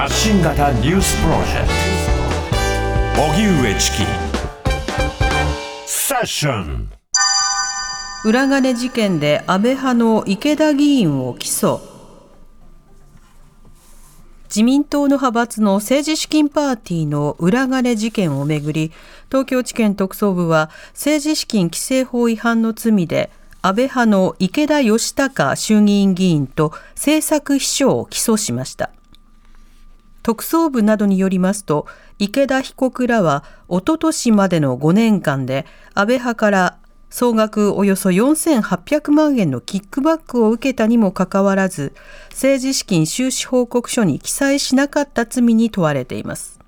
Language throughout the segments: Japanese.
発信型ニュースプロジェクト。荻上チキ。セッション。裏金事件で安倍派の池田議員を起訴。自民党の派閥の政治資金パーティーの裏金事件をめぐり東京地検特捜部は政治資金規正法違反の罪で安倍派の池田義孝衆議院議員と政策秘書を起訴しました。特捜部などによりますと池田被告らはおととしまでの5年間で安倍派から総額およそ4800万円のキックバックを受けたにもかかわらず政治資金収支報告書に記載しなかった罪に問われています。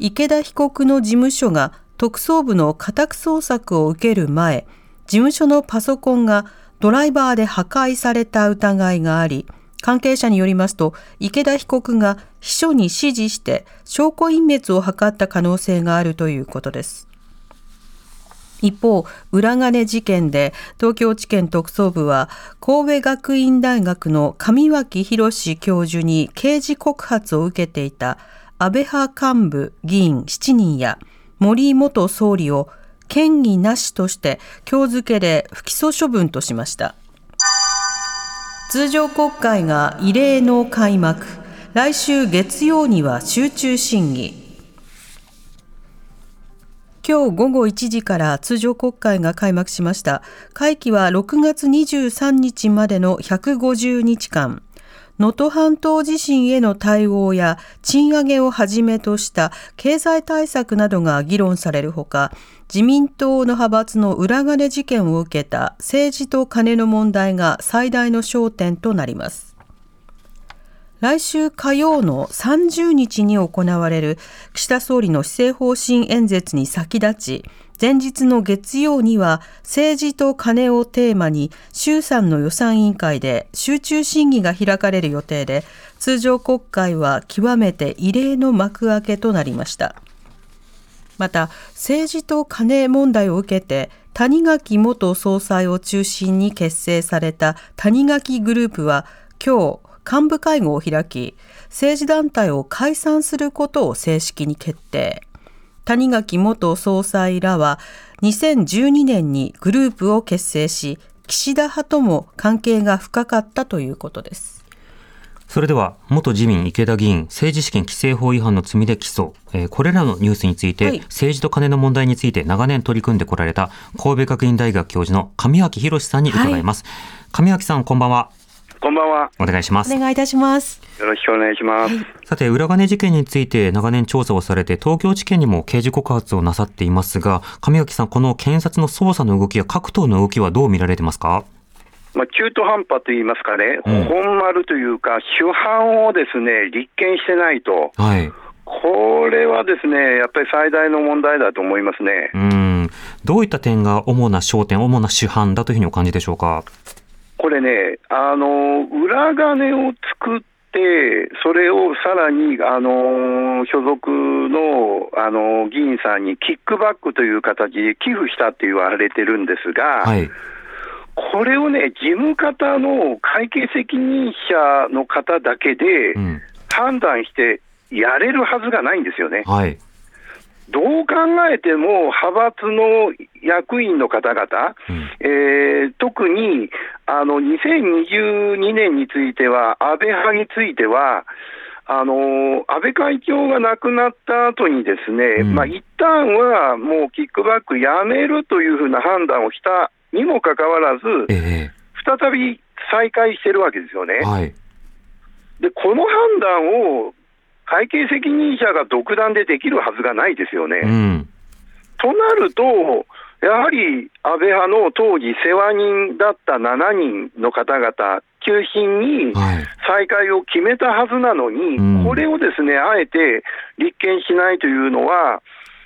池田被告の事務所が特捜部の家宅捜索を受ける前事務所のパソコンがドライバーで破壊された疑いがあり関係者によりますと池田被告が秘書に指示して証拠隠滅を図った可能性があるということです一方、裏金事件で東京地検特捜部は神戸学院大学の上脇博史教授に刑事告発を受けていた安倍派幹部議員7人や森元総理を嫌疑なしとして今日付で不起訴処分としました。通常国会が異例の開幕。来週月曜には集中審議。今日午後1時から通常国会が開幕しました。会期は6月23日までの150日間。能登半島地震への対応や賃上げをはじめとした経済対策などが議論されるほか、自民党の派閥の裏金事件を受けた政治と金の問題が最大の焦点となります。来週火曜の30日に行われる岸田総理の施政方針演説に先立ち、前日の月曜には政治と金をテーマに衆参の予算委員会で集中審議が開かれる予定で、通常国会は極めて異例の幕開けとなりました。また、政治と金問題を受けて、谷垣元総裁を中心に結成された谷垣グループは今日幹部会合を開き、政治団体を解散することを正式に決定。谷垣元総裁らは2012年にグループを結成し、岸田派とも関係が深かったということです。それでは、元自民池田議員、政治資金規正法違反の罪で起訴、えー、これらのニュースについて、はい、政治と金の問題について長年取り組んでこられた神戸学院大学教授の上脇博さんに伺います。はい、上脇さん、こんばんは。こんばんは。お願いします。お願いいたします。よろしくお願いします。はい、さて、裏金事件について長年調査をされて、東京地検にも刑事告発をなさっていますが、上脇さん、この検察の捜査の動きや各党の動きはどう見られてますか？まあ、中途半端といいますかね、うん、本丸というか、主犯をですね立件してないと、はい、これはですねやっぱり最大の問題だと思いますねうんどういった点が主な焦点、主な主犯だというふうにお感じでしょうか？これね、あの裏金を作って、それをさらにあの所属のあの議員さんにキックバックという形で寄付したって言われてるんですが、はい、これをね、事務方の会計責任者の方だけで判断してやれるはずがないんですよね。はいどう考えても派閥の役員の方々、うん、えー、特にあの2022年については、安倍派については、あの安倍会長が亡くなった後にですね、うん、まあ一旦はもうキックバックやめるというふうな判断をしたにもかかわらず、えー、再び再開してるわけですよね。はい、でこの判断を会計責任者が独断でできるはずがないですよね。うん、となると、やはり安倍派の当時、世話人だった7人の方々、中心に再開を決めたはずなのに、はい、これをですねあえて立件しないというのは、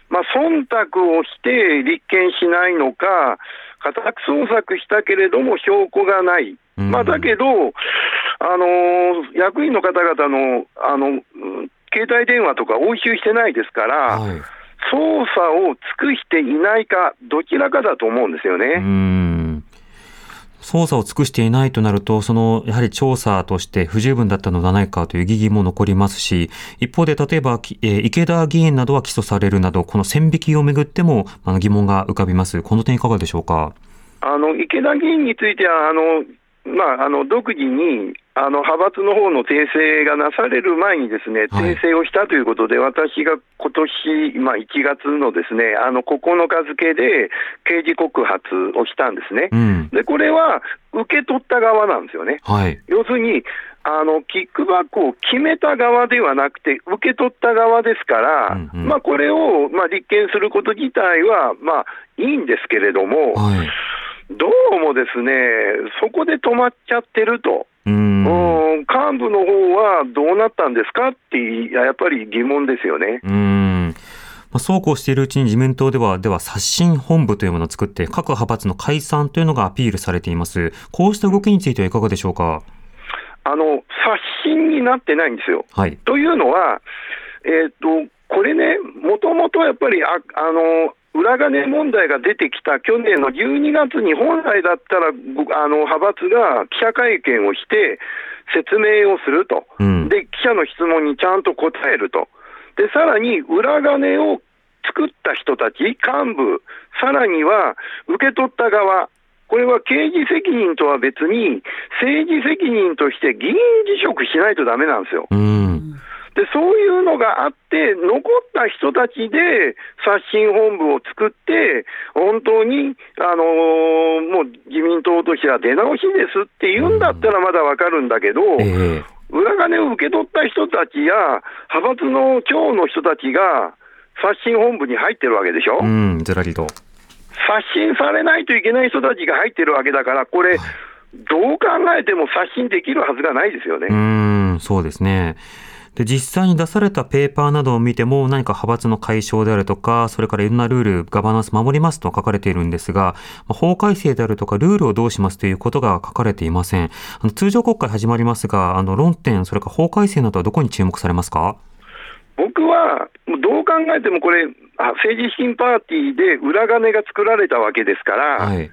まあ忖度をして立件しないのか、家宅捜索したけれども証拠がない。まあ、だけど、あのー、役員の方々のあの携帯電話とか押収してないですから、はい、捜査を尽くしていないか、どちらかだと思うんですよね。捜査を尽くしていないとなると、その、やはり調査として不十分だったのではないかという疑義も残りますし、一方で、例えば、きえー池田議員などは起訴されるなど、この線引きをめぐっても、あの疑問が浮かびます。この点いかがでしょうか？あの池田議員については、あのまあ、あの独自にあの派閥の方の訂正がなされる前に、ですねはい訂正をしたということで、私が今年、まあ、1月のですねあの9日付で刑事告発をしたんですねう。ん。で、これは受け取った側なんですよね。はい。要するに、あのキックバックを決めた側ではなくて、受け取った側ですから、うんうんまあ、これを、まあ、立件すること自体は、まあ、いいんですけれども、はい。どうもですね、そこで止まっちゃってると、うーん。うん幹部の方はどうなったんですかって、やっぱり疑問ですよね。うーん。まあ、そうこうしているうちに自民党では、では刷新本部というものを作って、各派閥の解散というのがアピールされています。こうした動きについてはいかがでしょうか？あの刷新になってないんですよ。はい。というのは、えー、とこれね、もともとやっぱりああの裏金問題が出てきた去年の12月に、本来だったらごあの派閥が記者会見をして、説明をすると、うんで記者の質問にちゃんと答えると、でさらに裏金を作った人たち、幹部、さらには受け取った側、これは刑事責任とは別に、政治責任として議員辞職しないとダメなんですよ。うーん。でそういうのがあって、残った人たちで刷新本部を作って、本当に、あのーもう自民党としては出直しですって言うんだったらまだわかるんだけど、ええ裏金を受け取った人たちや、派閥の長の人たちが刷新本部に入ってるわけでしょ、うん、ずらりと。刷新されないといけない人たちが入ってるわけだから、これ、どう考えても刷新できるはずがないですよね。うーん、そうですね。で、実際に出されたペーパーなどを見ても、何か派閥の解消であるとか、それからいろんなルール、ガバナンス守りますと書かれているんですが、まあ法改正であるとか、ルールをどうしますということが書かれていません。あの通常国会始まりますが、あの、論点、それから法改正などはどこに注目されますか？僕は、どう考えてもこれ、あ政治資金パーティーで裏金が作られたわけですから、はい。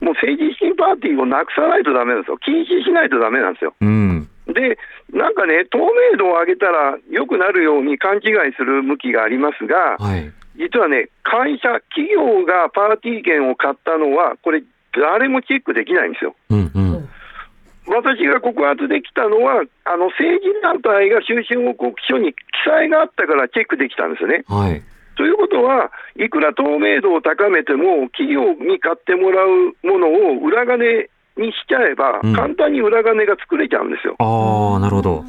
もう政治資金パーティーをなくさないとダメなんですよ、禁止しないとダメなんですよ。うん。で、なんかね、透明度を上げたら良くなるように勘違いする向きがありますが、はい。実はね、会社、企業がパーティー券を買ったのは、これ、誰もチェックできないんですよ。うんうん。私が告発できたのは、あの政治団体が収支報告書に記載があったからチェックできたんですよね。はい。ということは、いくら透明度を高めても、企業に買ってもらうものを裏金にしちゃえばうん、簡単に裏金が作れちゃうんですよ。ああ、なるほど。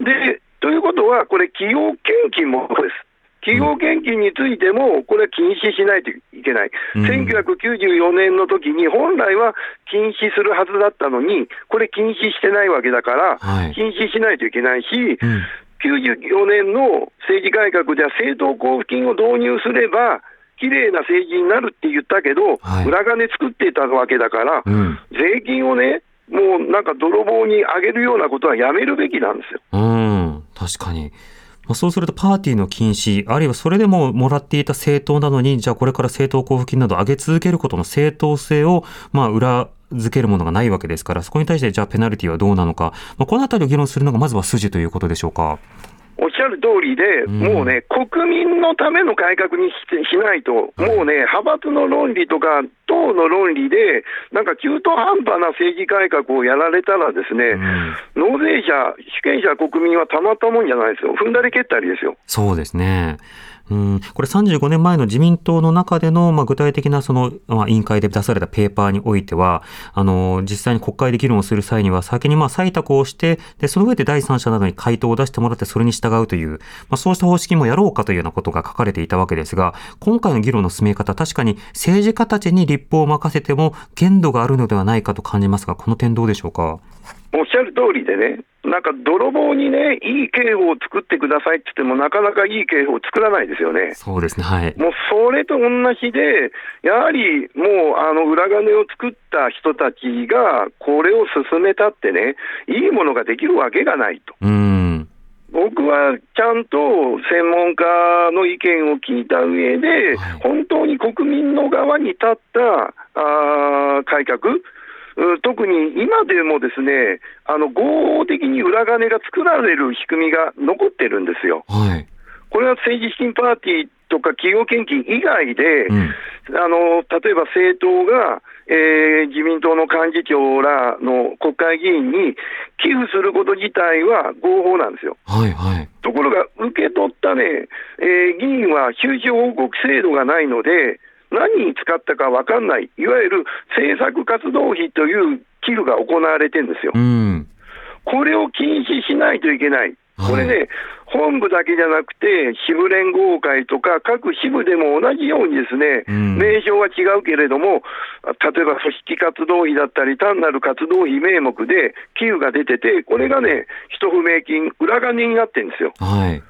で、ということは、これ、企業献金もそうです。企業献金についても、これは禁止しないといけない、うん1994年の時に、本来は禁止するはずだったのに、これ、禁止してないわけだから、はい禁止しないといけないし、うん。94年の政治改革では政党交付金を導入すれば、綺麗な政治になるって言ったけど、はい裏金作っていたわけだから、うん。税金をね、もうなんか泥棒にあげるようなことはやめるべきなんですよ。うん、確かに。まあ、そうするとパーティーの禁止、あるいはそれでももらっていた政党なのに、じゃあこれから政党交付金など上げ続けることの正当性を、まあ、裏付けるものがないわけですから、そこに対してじゃあペナルティはどうなのか、まあ、このあたりを議論するのがまずは筋ということでしょうか。おっしゃる通りで、うん。もうね、国民のための改革にしてしないと、もうね、派閥の論理とか、党の論理で、なんか中途半端な政治改革をやられたらですね、納税者、主権者、国民はたまったもんじゃないですよ、踏んだり蹴ったりですよ。そうですね。うん、これ35年前の自民党の中での、まあ、具体的なその、まあ、委員会で出されたペーパーにおいては、あの、実際に国会で議論をする際には、先にまあ採択をして、で、その上で第三者などに回答を出してもらって、それに従うという、まあ、そうした方式もやろうかというようなことが書かれていたわけですが、今回の議論の進め方、確かに政治家たちに立法を任せても限度があるのではないかと感じますが、この点どうでしょうか？おっしゃる通りでね、なんか泥棒にね、いい刑法を作ってくださいって言っても、なかなかいい刑法を作らないですよね。そうですね、はい。もうそれと同じで、やはりもうあの裏金を作った人たちが、これを進めたってね、いいものができるわけがないと。うん。僕はちゃんと専門家の意見を聞いた上で、はい本当に国民の側に立ったあー改革、う特に今でもですね、あの合法的に裏金が作られる仕組みが残ってるんですよ。はい。これは政治資金パーティーとか企業献金以外で、うん。あの例えば政党が、えー自民党の幹事長らの国会議員に寄付すること自体は合法なんですよ。はいはい。ところが、受け取ったね、えー議員は収支報告制度がないので、何に使ったか分かんない、いわゆる政策活動費という寄付が行われてるんですよう。ん。これを禁止しないといけない。これはね、本部だけじゃなくて、支部連合会とか、各支部でも同じようにですね、うん名称は違うけれども、例えば組織活動費だったり、単なる活動費名目で寄付が出てて、これがね、一不明金、裏金になってるんですよ。はい。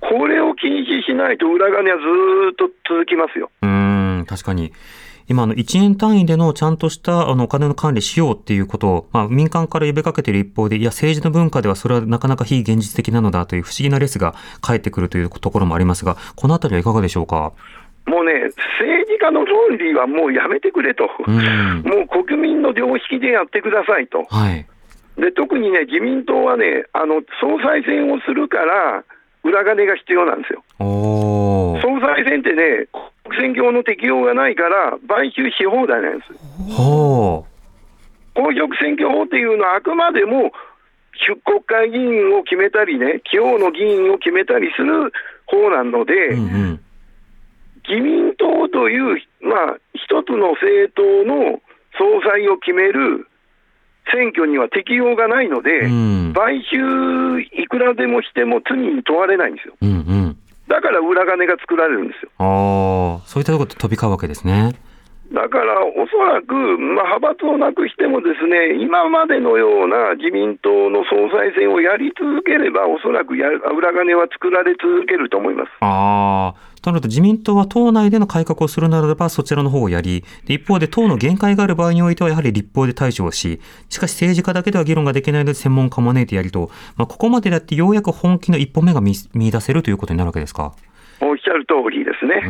これを禁止しないと裏金はずーっと続きますよ。うーん、確かに。今、あの、1円単位でのちゃんとした、あの、お金の管理しようっていうことを、まあ、民間から呼びかけている一方で、いや、政治の文化ではそれはなかなか非現実的なのだという不思議なレスが返ってくるというところもありますが、このあたりはいかがでしょうか？もうね、政治家の論理はもうやめてくれと。うん。もう国民の常識でやってくださいと。はい。で特にね、自民党はね、あの総裁選をするから、裏金が必要なんですよ。総裁選ってね、国選挙の適用がないから、買収し放題なんです。ほ公職選挙法っていうのは、あくまでも出国会議員を決めたりね、地方の議員を決めたりする方なので、う。うんうん。自民党という、まあ、一つの政党の総裁を決める選挙には適用がないので、うん。買収いくらでもしても罪に問われないんですよ。うんうん。だから裏金が作られるんですよ。ああ、そういったところで飛び交うわけですね。だからおそらく、まあ、派閥をなくしても、ですね今までのような自民党の総裁選をやり続ければ、おそらくや裏金は作られ続けると思います。ああ、となると自民党は党内での改革をするならばそちらの方をやり、で一方で党の限界がある場合においてはやはり立法で対処をし、しかし政治家だけでは議論ができないので専門家を招いてやりと、まあ、ここまでだってようやく本気の一歩目が見見出せるということになるわけですか？おっしゃる通りですね。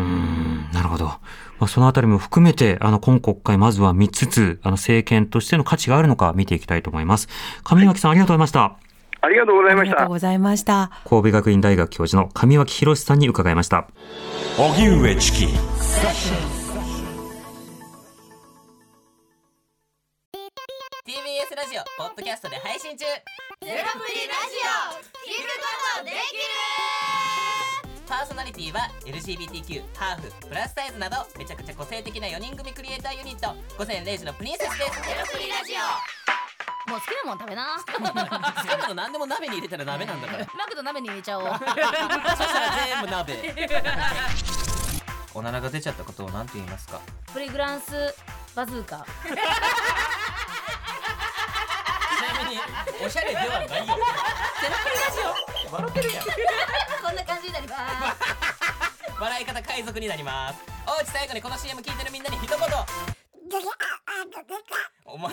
なるほど。まあ、そのあたりも含めて、あの、今国会、まずは見つつ、あの、政権としての価値があるのか見ていきたいと思います。上脇さん、ありがとうございました。ありがとうございましたありがとう。ございました。神戸学院大学教授の上脇博さんに伺いました。荻上チキ TBS ラジオポッドキャストで配信中ゼロプリラジオ聞くことできるパーソナリティは LGBTQ ハーフプラスサイズなどめちゃくちゃ個性的な4人組クリエイターユニット午前0時のプリンセスですゼロプリラジオもう好きなもん食べな。好きなの何でも鍋に入れたら鍋なんだから。マクド鍋に入れちゃおう。そしたら全部鍋。おならが出ちゃったことを何て言いますか？プリグランスバズーカ。ちなみにおしゃれではないよ。ゼロプリラジオ。笑ってるやん。こんな感じになります。笑い方海賊になります。おうち最後にこの CM 聞いてるみんなに一言。お前